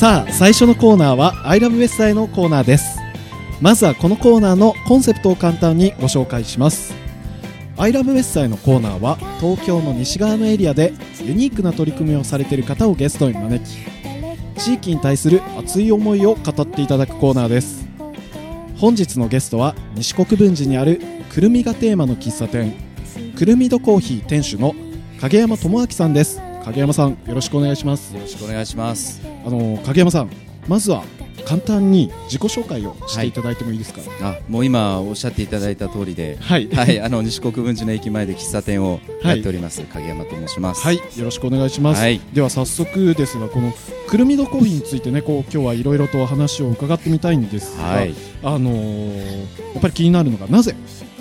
さあ最初のコーナーは「アイラブベッサイ」のコーナーです。まずはこのコーナーのコンセプトを簡単にご紹介します。アイラブベッサイのコーナーは東京の西側のエリアでユニークな取り組みをされている方をゲストに招き地域に対する熱い思いを語っていただくコーナーです。本日のゲストは西国分寺にあるくるみがテーマの喫茶店くるみどコーヒー店主の影山智明さんです。影山さんよろしくお願いします。よろしくお願いします。あの影山さんまずは簡単に自己紹介をしていただいてもいいですか、あもう今おっしゃっていただいた通りで。はい。はい。あの西国分寺の駅前で喫茶店をやっております、影山と申します。はい、よろしくお願いします。はい。では早速ですが、このくるみどコーヒーについてね、こう今日はいろいろと話を伺ってみたいんですが、はい。あのーやっぱり気になるのがなぜ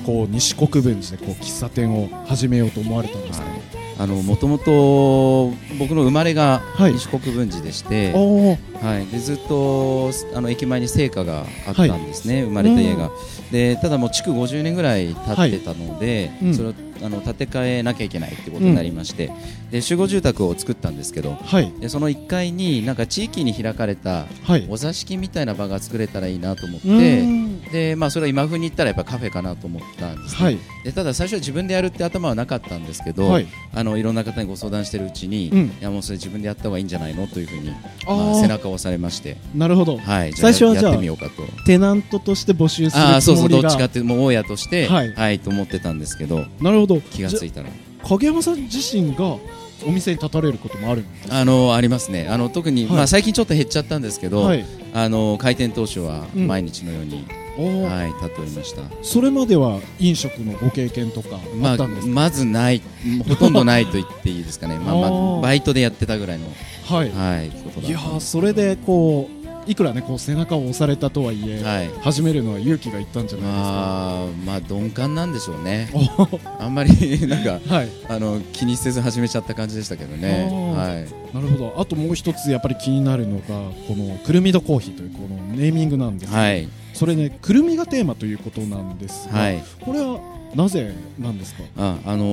こう西国分寺でこう喫茶店を始めようと思われたんですかね？あのもともと僕の生まれがはい。西国分寺でして、おー。はい、でずっとあの駅前に生家があったんですね、生まれた家が、でただもう築50年ぐらい経ってたので、うん。それをあの建て替えなきゃいけないってことになりまして、で集合住宅を作ったんですけどはい。でその1階になんか地域に開かれたはい。お座敷みたいな場が作れたらいいなと思ってんで、まあ、それは今風に言ったらやっぱカフェかなと思ったんです、ね。はい。でただ最初は自分でやるって頭はなかったんですけど、はい。あのいろんな方にご相談してるうちに、うん。いやもうそれ自分でやった方がいいんじゃないのというふうに、まあ、背中を押されまして、なるほど。はい、最初はじゃあやってみようかと。テナントとして募集すああるつそうそう。どっ。ちかっていうと大家として、ははいいと思ってたんですけどなるほど。じ気がついたら。ゃ影山さん自身がお店に立たれることもあるんですか？あのありますね。あの特に、はい。まあ、最近ちょっと減っちゃったんですけど、はい。あの開店当初はうん。毎日のように、はい、立っておりました。それまでは飲食のご経験とかあまあ、ったんですか？まずない、ほとんどないと言っていいですかね、まあまあバイトでやってたぐらいの、はい。はい、ことだいやーそれでこういくらねこう背中を押されたとはいえ、はい、始めるのは勇気がいったんじゃないまあ、まあ、鈍感なんでしょうね、ですか。あんまりなんかおはい。あの気にせず始めちゃった感じでしたけどね、はい、なるほど。あともう一つやっぱり気になるのがこのくるみどコーヒーというこのネーミングなんです。はい、それねくるみがテーマということなんですが、はい、これはなぜなんですか？あ、あの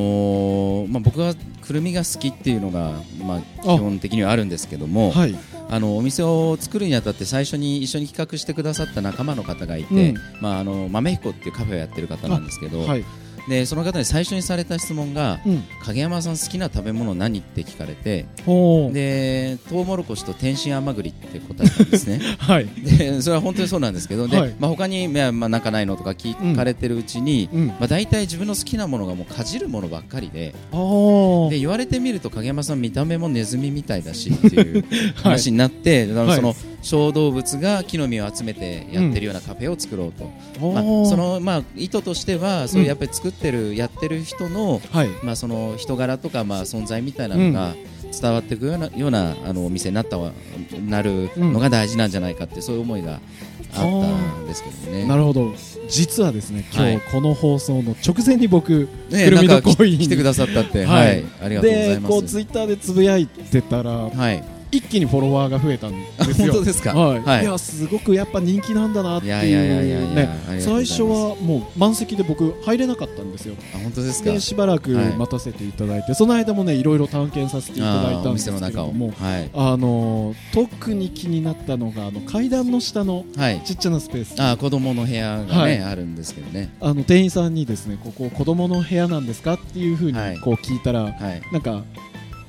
ーまあ、僕はくるみが好きっていうのが、まあ、基本的にはあるんですけども、はい。あのお店を作るにあたって最初に一緒に企画してくださった仲間の方がいて、うんまあ、あの豆彦っていうカフェをやってる方なんですけど、はい。でその方に最初にされた質問が、うん。影山さん好きな食べ物何？って聞かれて。でトウモロコシと天津甘栗って答えたんですね はい。でそれは本当にそうなんですけどで、はいまあ、他に、まあまあ、なんかないのとか聞かれてるうちに、うん。まあ、大体自分の好きなものがもうかじるものばっかりで。で言われてみると影山さん見た目もネズミみたいだしっていう 話になって、はいその小動物が木の実を集めてやってるようなカフェを作ろうと、まあ、あー。その、まあ、意図としてはそういうやっぱり作ってる、やってる人のはい。まあ、その人柄とかまあ存在みたいなのが伝わっていくような,、ようなあのお店になったわなるのが大事なんじゃないかって、そういう思いがあったんですけどね。なるほど。実はですね今はい。日この放送の直前に僕、ねくるみなんかどコーヒーに。来てくださったって、ははい。い、ありがとうございでこうます。ツイッターでつぶやいてたらはい、一気にフォロワーが増えたんですよ。本当ですか？はい、はい。い、やすごくやっぱ人気なんだなっていうね。最初はもう満席で僕入れなかったんですよ。あ本当ですか？でしばらくはい。待たせていただいて、その間もねいろいろ探検させていただいたんです。けれども。はい、あのー特に気になったのがあの階段の下のはい。ちっちゃなスペース。あー子供の部屋がね、はい。あるんですけどね。あの店員さんにですねここ子供の部屋なんですか？っていうふうにはい。こう聞いたら、はい。なんか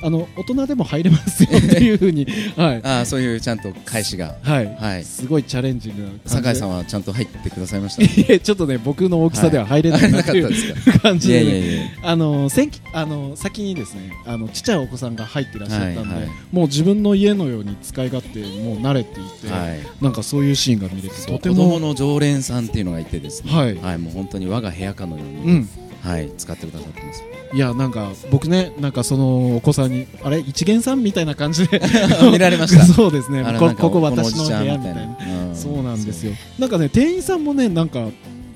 あの大人でも入れますよっていうふうに はいあーそういうちゃんと返しが。はい、はい。すごいチャレンジングな酒井さんはちゃんと入ってくださいました？いえちょっとね僕の大きさでは入れないななっていう かったですか？感じで。あの先あの先にですねあのちっちゃいお子さんが入ってらっしゃったんで、はいはいもう自分の家のように使い勝手もう慣れていて、はい。なんかそういうシーンが見れてとても子供の常連さんっていうのがいてですね、はいもう本当に我が部屋かのように、うんはい、使ってくださってます。いやなんか僕ねなんかそのお子さんにあれ？一元さんみたいな感じで 見られました。そうですね。こここ私この部屋みたいな。な。そうなんですよ。なんかね店員さんもねなんか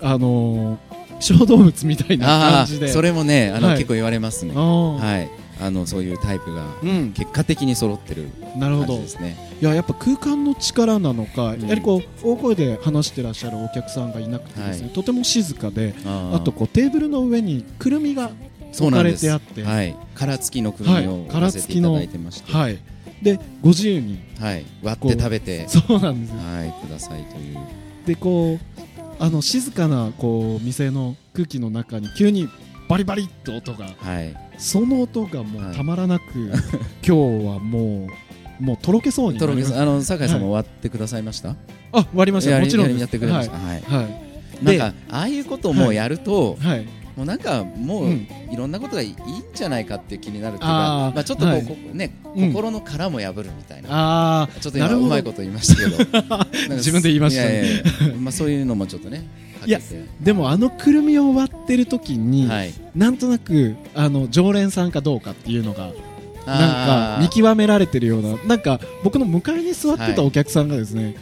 あのー小動物みたいな感じで。それもねあの、はい。結構言われますね。はい。あのそういうタイプがうん。結果的に揃ってる感なるほど。じですねいややっぱ空間の力なのか、ん。やはりこう大声で話してらっしゃるお客さんがいなくてですね、はい。とても静かであとこうテーブルの上にくるみが置かれてあって、はい、殻付きのくるみをはい。置かせていただいてまして、はい、でご自由にはい、割って食べて、そうなんですよ。はい、くださいという。でこうあの静かなこう店の空気の中に急にバリバリっと音が。はい、その音がもはい。うたまらなく、今日はもうもうとろけそうにとろけさんあの酒井さんも割ってくださいました？あ割りました。もちろんやってくれました。はい。はい、はい。なんかああいうことをもうやると、はい。もうなんかもう、うん。いろんなことがいいんじゃないかっていう気になるっていうまあちょっとこう、はい。こね、うん。心の殻も破るみたいな。あちょっと今うまいこと言いましたけど。自分で言いましたね。いやいやいや。まあそういうのもちょっとねかけて。ーでもあのくるみを割ってる時に、はい。なんとなくあの常連さんかどうかっていうのがなんか見極められてるようななんか僕の向かいに座ってたお客さんがですね、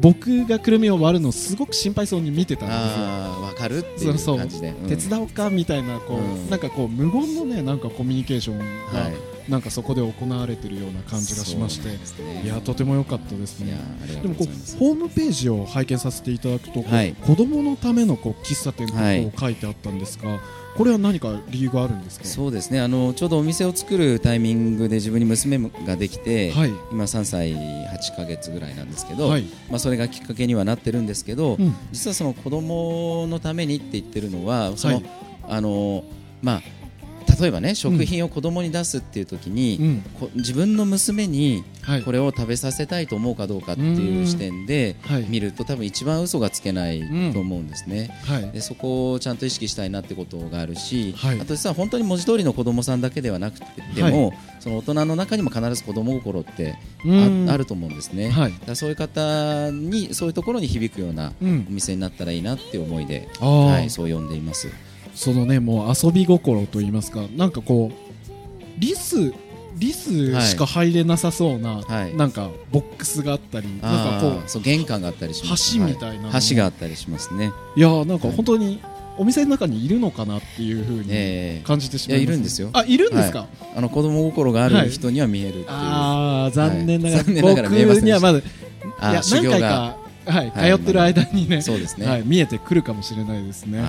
僕がくるみを割るのをすごく心配そうに見てたんですよ。わかるっていそうそうう。感じで。うん。手伝おうかみたいなこう、うん。なんかこう無言のねなんかコミュニケーションが、はいなんかそこで行われてるような感じがしましてね。いやとても良かったですね。でもことうホームページを拝見させていただくと、はい。子供のためのこう喫茶店と書いてあったんですが、これは何か理由があるんですか？そうですね。あのちょうどお店を作るタイミングで自分に娘ができて、はい。今3歳8ヶ月ぐらいなんですけど、はい。まあ、それがきっかけにはなってるんですけど、うん。実はその子供のためにって言ってるのはその、はい。あのまあ例えばね食品を子供に出すっていう時に、うん。こ自分の娘にはい。これを食べさせたいと思うかどうかっていう視点ではい。見ると多分一番嘘がつけないと思うんですね。はい。でそこをちゃんと意識したいなってことがあるし、はい。あと実は本当に文字通りの子供さんだけではなくてでも、その大人の中にも必ず子供心ってあ,、うん。あると思うんですね、はい。だそういう方にそういうところに響くようなうん。お店になったらいいなっていう思いで、あー。はい、そう呼んでいますそのねもう遊び心と言いますかなんかこうリスリスしか入れなさそうな、はい。なんかボックスがあったりなんかあこーそう玄関があったりします。橋みたいなのは橋があったりしますね。ういやーなんか本当にお店の中にいるのかなっていうふうにええ。感じてしまいます、いやいるんですよ。あいるんですか、あの子供心がある人には見えるっていう、ああ残念ながら、はい残念ながら見えませいや何回か、はいはい。通ってる間にね、そうですね。はい、見えてくるかもしれないですね。は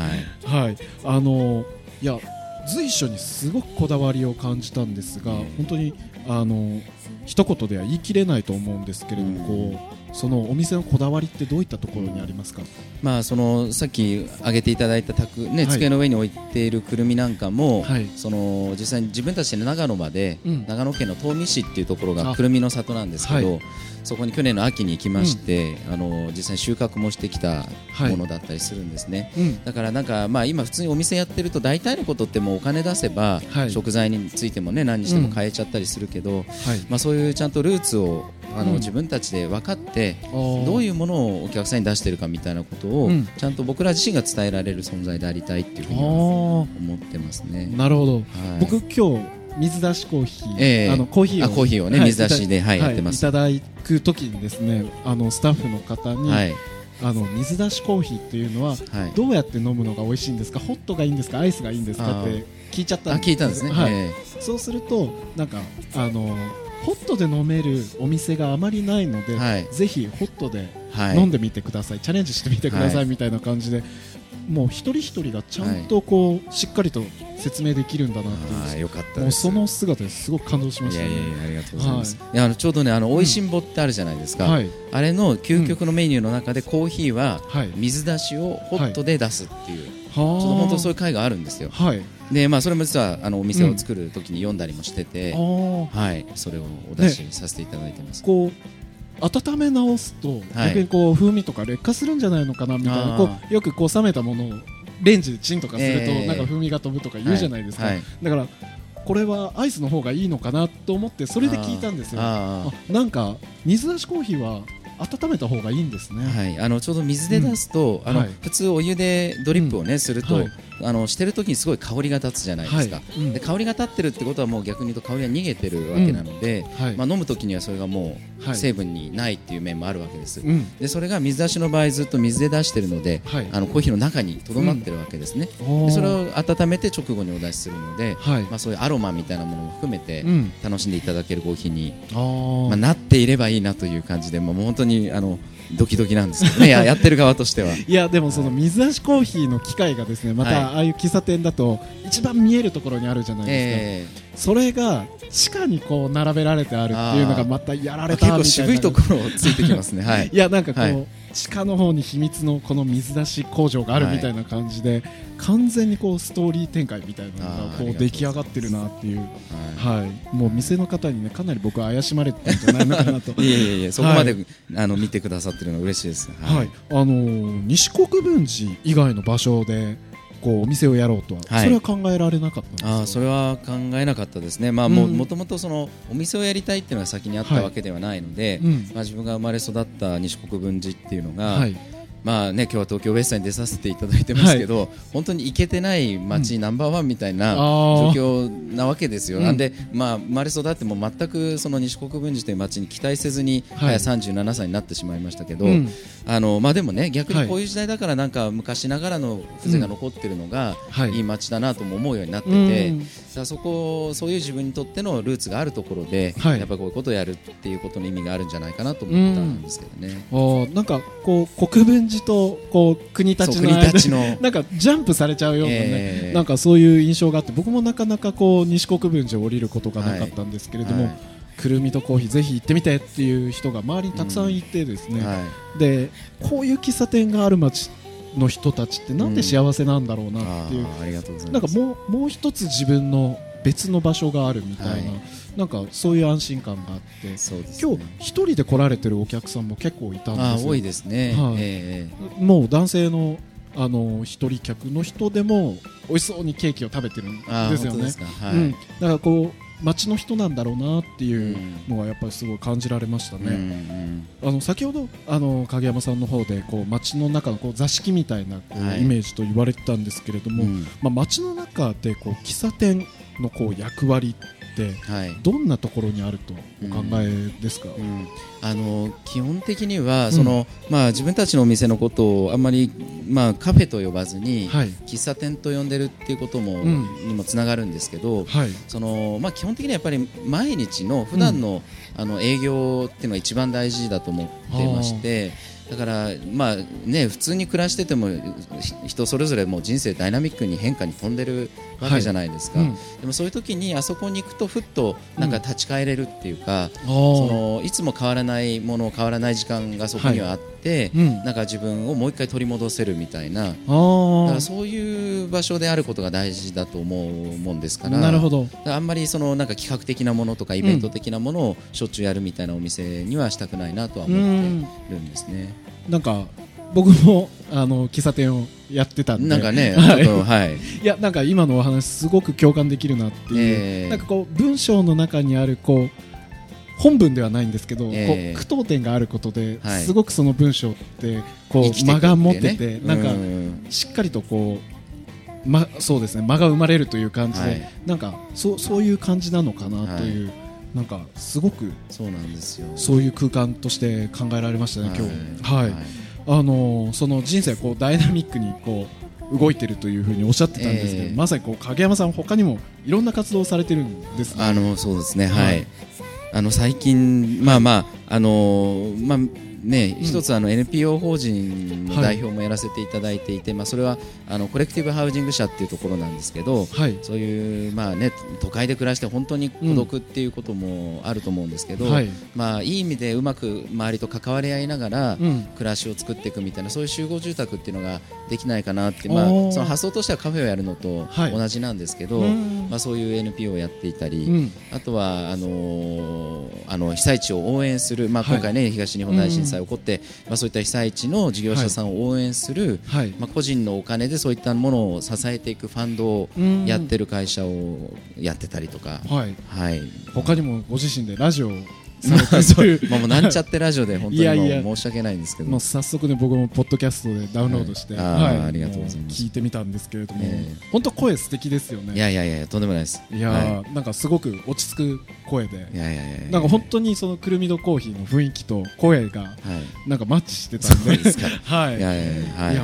い。はい、あのいや随所にすごくこだわりを感じたんですが、うん。本当にあの一言では言い切れないと思うんですけれども、うんこうそのお店のこだわりってどういったところにありますか？まあ、そのさっき挙げていただいた卓、ねはい。机の上に置いているくるみなんかも、はい。その実際に自分たちで長野まで、うん。長野県の東御市っていうところがあ。くるみの里なんですけど、はそこに去年の秋に行きまして、あの実際に収穫もしてきたはい。ものだったりするんですね。うん、だからなんか、まあ、今普通にお店やってると大体のことってもうお金出せば、はい。食材についてもね何にしても変えちゃったりするけど、はい。まあ、そういうちゃんとルーツをあの、うん。自分たちで分かってどどういううものをお客さんに出してるかみたいなことを、うん。ちゃんと僕ら自身が伝えられる存在でありたいっていうふうにはあ思ってますね。なるほど。はい、僕今日水出しコーヒー、ええ。あのコーヒーをあコーヒーをねはい水出しではいいたやってます。いただく時にですねあのスタッフの方に、はい。あの水出しコーヒーっていうのははい。どうやって飲むのが美味しいんですか？ホットがいいんですか？アイスがいいんですか？って聞いちゃったあ聞いたんですね。はい。え。そうするとなんかあのホットで飲めるお店があまりないので、はい。ぜひホットで飲んでみてください、チャレンジしてみてください、はいみたいな感じでもう一人一人がちゃんとこう、しっかりと説明できるんだなっていうあーよかったもう。その姿ですごく感動しまいしたね。やいやいやありがとうございます。い、やあのちょうどねあの美味しんぼってあるじゃないですか。はい、あれの究極のメニューの中でコーヒーははい、水出しをホットで出すっていう、ちはょっと本当そういいう会があるんですよ。はい、でまあそれも実はあのお店を作る時に読んだりもしてて、あーはいそれをお出しさせていただいてます。こう温め直すと、はい。逆にこう風味とか劣化するんじゃないのかなみたいなこうよくこう冷めたものをレンジでチンとかすると、えーなんか風味が飛ぶとか言うじゃないですか、だからこれはアイスの方がいいのかなと思ってそれで聞いたんですよ。なんか水出しコーヒーは温めた方がいいんですね、はい、あのちょうど水で出すと、あのはい。普通お湯でドリップをね、すると、はいあのしてる時にすごい香りが立つじゃないですか、うん。で香りが立ってるってことはもう逆に言うと香りが逃げてるわけなので、はい。まあ、飲む時にはそれがもはいう成分にないっていう面もあるわけです、うん。でそれが水出しの場合ずっと水で出してるので、はい。あのコーヒーの中にとどまってるわけですね、おー。でそれを温めて直後にお出しするので、はい、まあ、そういうアロマみたいなものも含めてうん。楽しんでいただけるコーヒーに、まあ、なっていればいいなという感じで、まあ、もう本当にあのドキドキなんですけどね。や やってる側としては。いやでもその水出しコーヒーの機械がですねまたかああいう喫茶店だと一番見えるところにあるじゃないですか、えー、それが地下にこう並べられてあるっていうのがまたやられたみたいな。結構渋いところをついてきますね、はい、いやなんかこう、はい、地下の方に秘密のこの水出し工場があるみたいな感じで、はい、完全にこうストーリー展開みたいなのがこう出来上がってるなっていう、はい、もう店の方にねかなり僕は怪しまれてたんじゃないのかなと。いやいやいやそこまで、あの見てくださってるのは嬉しいです、はい、あの西国分寺以外の場所でこうお店をやろうとは、はい、それは考えられなかったあそれは考えなかったですね、まあ、もともとそのお店をやりたいっていうのが先にあったわけではないので、はい。うん、まあ、自分が生まれ育った西国分寺っていうのが、はいまあね、今日は東京ウエスタに出させていただいてますけど、はい、本当に行けてない街、うん、ナンバーワンみたいな状況なわけですよ、うん、なん。で、まあ、生まれ育っても全くその西国分寺という街に期待せずに、はい、37歳になってしまいましたけど、うん、あのまあ、でもね逆にこういう時代だからなんか昔ながらの風情が残ってるのが、い。い街だなとも思うようになってて、だそこそういう自分にとってのルーツがあるところで、やっぱりこういうことをやるっていうことの意味があるんじゃないかなと思ったんですけどね。あなんかこう国分とこう国立の間の なんかジャンプされちゃうようなね、えー、なんかそういう印象があって僕もなかなかこう西国分寺を降りることがなかったんですけれども、はい。はいくるみとコーヒーぜひ行ってみてっていう人が周りにたくさんいてですね、うんはい、でこういう喫茶店がある街の人たちってなんで幸せなんだろうなっていう、うん、なんかもうもう一つ自分の別の場所があるみたいな、はい、なんかそういう安心感があって、ね、今日一人で来られてるお客さんも結構いたんですよ。多いですね、はい。えー、もう男性のあの一人客の人でも美味しそうにケーキを食べてるんですよね。はい、うん、だからこう街の人なんだろうなっていうのはやっぱりすごい感じられましたね。あの先ほどあの影山さんの方でこう街の中のこう座敷みたいなこう、イメージと言われてたんですけれども、うん、まあ街の中でこう喫茶店のこう役割ってどんなところにあるとお考えですか、うん。うん、あの基本的にはその、まあ、自分たちのお店のことをあんまり、まあ、カフェと呼ばずに、はい、喫茶店と呼んでるっていうことも、にもつながるんですけど、はい、そのまあ、基本的にはやっぱり毎日の普段の、あの営業っていうのが一番大事だと思っていまして。だからまあね普通に暮らしてても人それぞれもう人生ダイナミックに変化に飛んでるわけじゃないですか、はい。うん、でもそういう時にあそこに行くとふっとなんか立ち返れるっていうか、うん、そのいつも変わらないもの変わらない時間がそこにはあって、はい、なんか自分をもう一回取り戻せるみたいな。だからそういう場所であることが大事だと思うもんですから。なるほど。あんまりそのなんか企画的なものとかイベント的なものをしょっちゅうやるみたいなお店にはしたくないなとは思ってるんですね。なんか僕もあの喫茶店をやってたんで。なんかね、はい、はい、いやなんか今のお話すごく共感できるなっていう、えー、なんかこう文章の中にあるこう本文ではないんですけど、えー、こう句読点があることで、はい、すごくその文章ってこう間が持ってて、なんかしっかりとこう、ま、そうですね間が生まれるという感じで、はい、なんかそうそういう感じなのかなという。はい。なんかすごくそうなんですよ。そういう空間として考えられましたね、今日。はい、あのその人生こうダイナミックにこう動いてるというふうにおっしゃってたんですけど、えー、まさにこう影山さん他にもいろんな活動をされてるんです、ね、あのそうですね。はい、はい、あの最近まあまああのまあね、一つあの NPO 法人の代表もやらせていただいていて、まあ、それはあのコレクティブハウジング社っていうところなんですけど、はい、そういう、まあね、都会で暮らして本当に孤独っていうこともあると思うんですけど、うんはい、まあ、いい意味でうまく周りと関わり合いながら暮らしを作っていくみたいな、そういう集合住宅っていうのができないかなって、まあ、その発想としてはカフェをやるのと同じなんですけど、はい、まあ、そういう NPO をやっていたり、うん、あとはあのー、あの被災地を応援する、まあ、今回ね、東日本大震災起こって、まあ、そういった被災地の事業者さんを応援する、はい、まあ、個人のお金でそういったものを支えていくファンドをやってる会社をやってたりとか、はい。はい、他にもご自身でラジオまあ、もうなんちゃってラジオで本当に申し訳ないんですけど。もう早速ね僕もポッドキャストでダウンロードして、はい、ありがとうございます。聞いてみたんですけれども、えー、本当声素敵ですよね。いやいやいやとんでもないです。いや、はい、なんかすごく落ち着く声で。いやいやいやなんか本当にそのくるみどコーヒーの雰囲気と声がなんかマッチしてたんで、はい、いやいやいや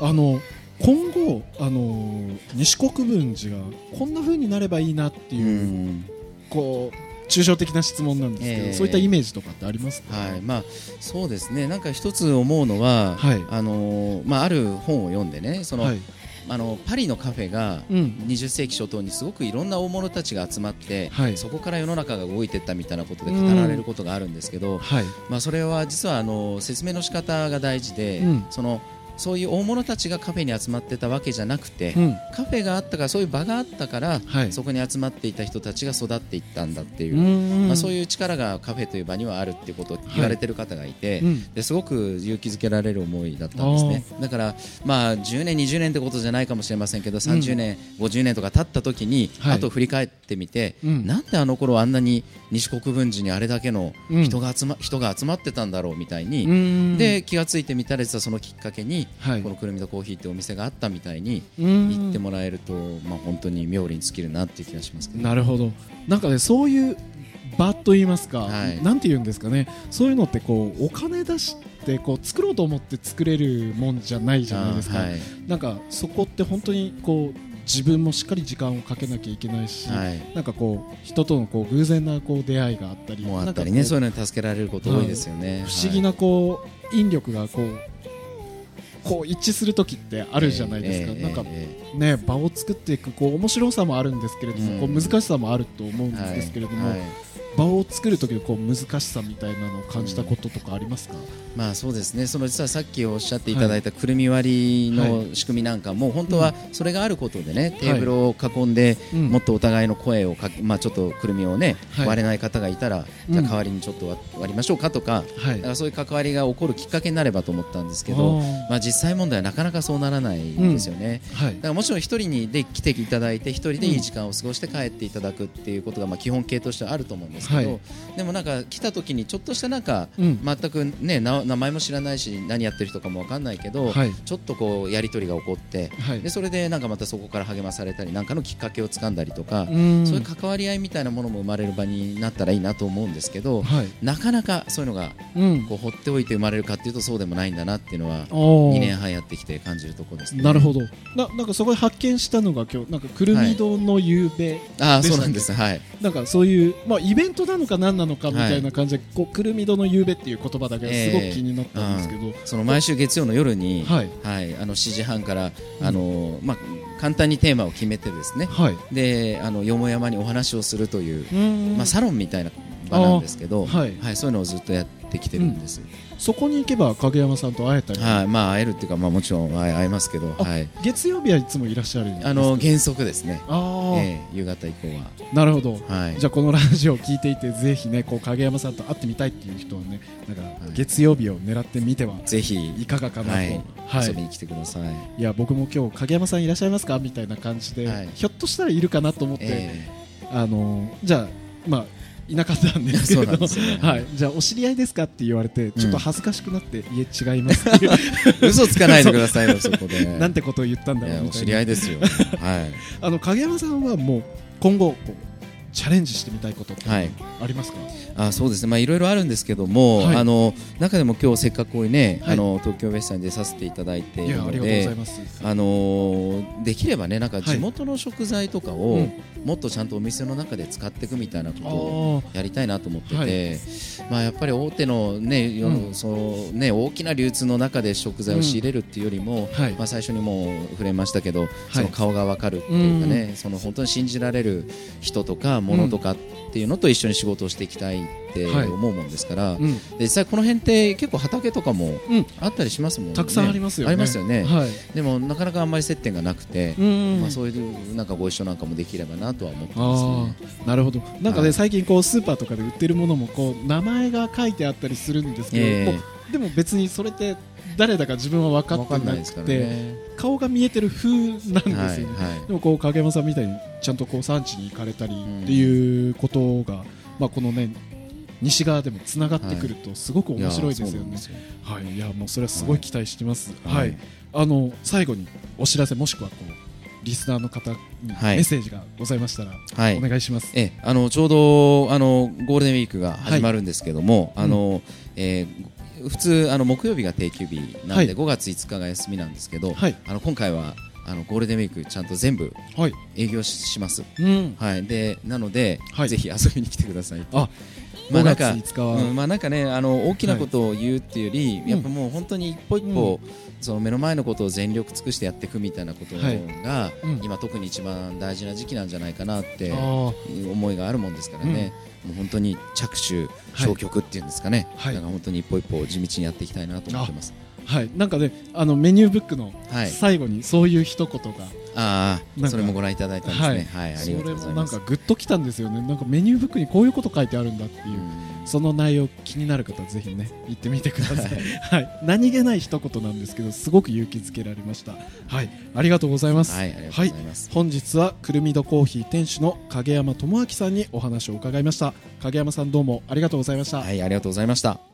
あの今後あの西国分寺がこんな風になればいいなっていうこう抽象的な質問なんですけど、えー、そういったイメージとかってありますか、はい。まあ、そうですね。なんか一つ思うのは、はい、あのまあ、ある本を読んでねその、はい、あのパリのカフェがうん。20世紀初頭にすごくいろんな大物たちが集まって、はい。そこから世の中が動いていったみたいなことで語られることがあるんですけど、はい。まあ、それは実はあの説明の仕方が大事で、うん。そのそういう大物たちがカフェに集まってたわけじゃなくて、うん。カフェがあったからそういう場があったから、はい。そこに集まっていた人たちが育っていったんだっていう、うんまあ、そういう力がカフェという場にはあるっていうことを言われてる方がいて、うん。ですごく勇気づけられる思いだったんですね。だから、まあ、10年、20年ってことじゃないかもしれませんけど30年、50年とか経った時に、はい。振り返ってみて、うん。なんであの頃あんなに西国分寺にあれだけのうん。人が集ま,、人が集まってたんだろうみたいに、うん。で気がついてみたら実はそのきっかけに、はい。このくるみとコーヒーってお店があったみたいにうん。言ってもらえると、まあ、本当に妙利に尽きるなっていう気がしますけど、なるほど。なんかねそういう場と言いますか、はい。なんて言うんですかね。そういうのってこうお金出してこう作ろうと思って作れるもんじゃないじゃないですか、はい。なんかそこって本当にこう自分もしっかり時間をかけなきゃいけないし、はい。なんかこう人とのこう偶然なこう出会いがあったりもうあったりねそういうのに助けられること多いですよね、不思議なこう引力がこうこう一致する時ってあるじゃないですか、ええなんかええね場を作っていくこう面白さもあるんですけれども、うん。こう難しさもあると思うんはいですけれども、はい場を作る時のこう難しさみたいなのを感じたこととかありますか、まあそうですね。その実はさっきおっしゃっていただいたくるみ割りの仕組みなんかも本当はそれがあることでねテーブルを囲んでうん。もっとお互いの声をかけまあちょっとくるみをねはい。割れない方がいたらうん。じゃあ代わりにちょっと割割りましょうかとかはい。だからそういう関わりが起こるきっかけになればと思ったんですけあどー。まあ実際問題はなかなかそうならないんですよね。はい。だからもちろん一人にで来ていただいて一人でいい時間を過ごして帰っていただくっていうことがまあ基本形としてはあると思うんですけど、はい。でもなんか来た時にちょっとしたなんかうん。全くねな名前も知らないし何やってる人かもわかんないけど、はい。ちょっとこうやり取りが起こってはい。でそれでなんかまたそこから励まされたりなんかのきっかけをつかんだりとか、うん。そういう関わり合いみたいなものも生まれる場になったらいいなと思うんですけど、はい。なかなかそういうのがうん。こう放っておいて生まれるかっていうとそうでもないんだなっていうのはおー。2年半やってきて感じるところですね。なるほど。ななんかそこで発見したのが今日なんかくるみ堂の夕べ、ああそうなんです。はい。なんかそういう、まあ、イベントなのか何なのかみたいな感じで、こうくるみ堂の夕べっていう言葉だけですごく気になったんですけど、その毎週月曜の夜に、はい。はい、あの7時半から、あのまあ、簡単にテーマを決めてですね。はい。であのよもやまにお話をするという、うん。まあ、サロンみたいな場なんですけど、あーはいそういうのをずっとやってきてるんです、そこに行けば影山さんと会えたり、はいまあ、会えるっていうか、まあ、もちろん会え会えますけど、あはい、月曜日はいつもいらっしゃるあの原則ですね、あー、ええ夕方以降は。なるほど。はい。じゃあこのラジオを聞いていてぜひねこう影山さんと会ってみたいっていう人はねなんかい。月曜日を狙ってみてはぜひ。いかがかなと、ははい。い遊びに来てください。いや僕も今日影山さんいらっしゃいますか？みたいな感じで、はい。ひょっとしたらいるかなと思って、えあのじゃあまあいなかったんですけれど、ねはい、じゃあお知り合いですかって言われてちょっと恥ずかしくなって、いえ違いますっていうえ嘘つかないでくださいよ、そこで。なんてことを言ったんだろうみたいなり合いですよ。はい。あの影山さんはもう今後チャレンジしてみたいことってはい。ありますか、あそうですね、まあ、いろいろあるんですけども、はい。あの中でも今日せっかくね、はい。あの東京ウエスタンに出させていただいているので、あのーできればね、なんかはい。地元の食材とかうをん。もっとちゃんとお店の中で使っていくみたいなことをあやりたいなと思ってて、はい。まあ、やっぱり大手のね、うん。そうね大きな流通の中で食材を仕入れるっていうよりも、はい。まあ、最初にもう触れましたけど、その顔が分かるっていうかね、その本当に信じられる人とか物とかっていうのと一緒に仕事をしていきたいってはい思うもんですから、ーうんで実際この辺って結構畑とかもうん。あったりしますもんね。たくさんありますよね。ありますよね。はい。でもなかなかあんまり接点がなくて、うんまあ、そういうなんかご一緒なんかもできればなとは思ってますあね。あなるほど。なんかね、はい最近こうスーパーとかで売ってるものもこう名前が書いてあったりするんですけど、ええ。もうでも別にそれって誰だか自分は分かってなくないですからて、ね。顔が見えてる風なんですよね、はいはい。でもこう影山さんみたいにちゃんとこう産地に行かれたりんっていうことが、まあ、このね西側でもつながってくるとすごく面白いですよね。はい、いやもうそれはすごい期待してます、ははい。いあの最後にお知らせもしくはこうリスナーの方にメはい。ッセージがございましたら、はい。お願いします、えあのちょうどあのゴールデンウィークが始まるんですけども、はい。あのえー普通あの木曜日が定休日なんで、はい。5月5日が休みなんですけど、はい。あの今回はあのゴールデンウィークちゃんと全部はい。営業しします。うん、はい、でなので、はい。ぜひ遊びに来てください。あまあなん5月か5日は、うんまあなんかねあの大きなことを言うっていうより、やっぱもう本当に一歩一歩、その目の前のことを全力尽くしてやっていくみたいなことはい。が、うん。今特に一番大事な時期なんじゃないかなって思いがあるもんですからね、もう本当に着手はい消極っていうんですかね、はい。だから本当に一歩一歩地道にやっていきたいなと思ってます。はい。なんかねあのメニューブックのはい。最後にそういう一言が、ああそれもご覧いただいたんですね。はい、ありがとうございます。もなんかグッときたんですよね。なんかメニューブックにこういうこと書いてあるんだっていう、その内容気になる方はぜひね行ってみてください、はい、何気ない一言なんですけどすごく勇気づけられました。はい。ありがとうございます。はい、ありがとうございます。本日はくるみどコーヒー店主の影山智明さんにお話を伺いました。影山さんどうもありがとうございました、はい、ありがとうございました。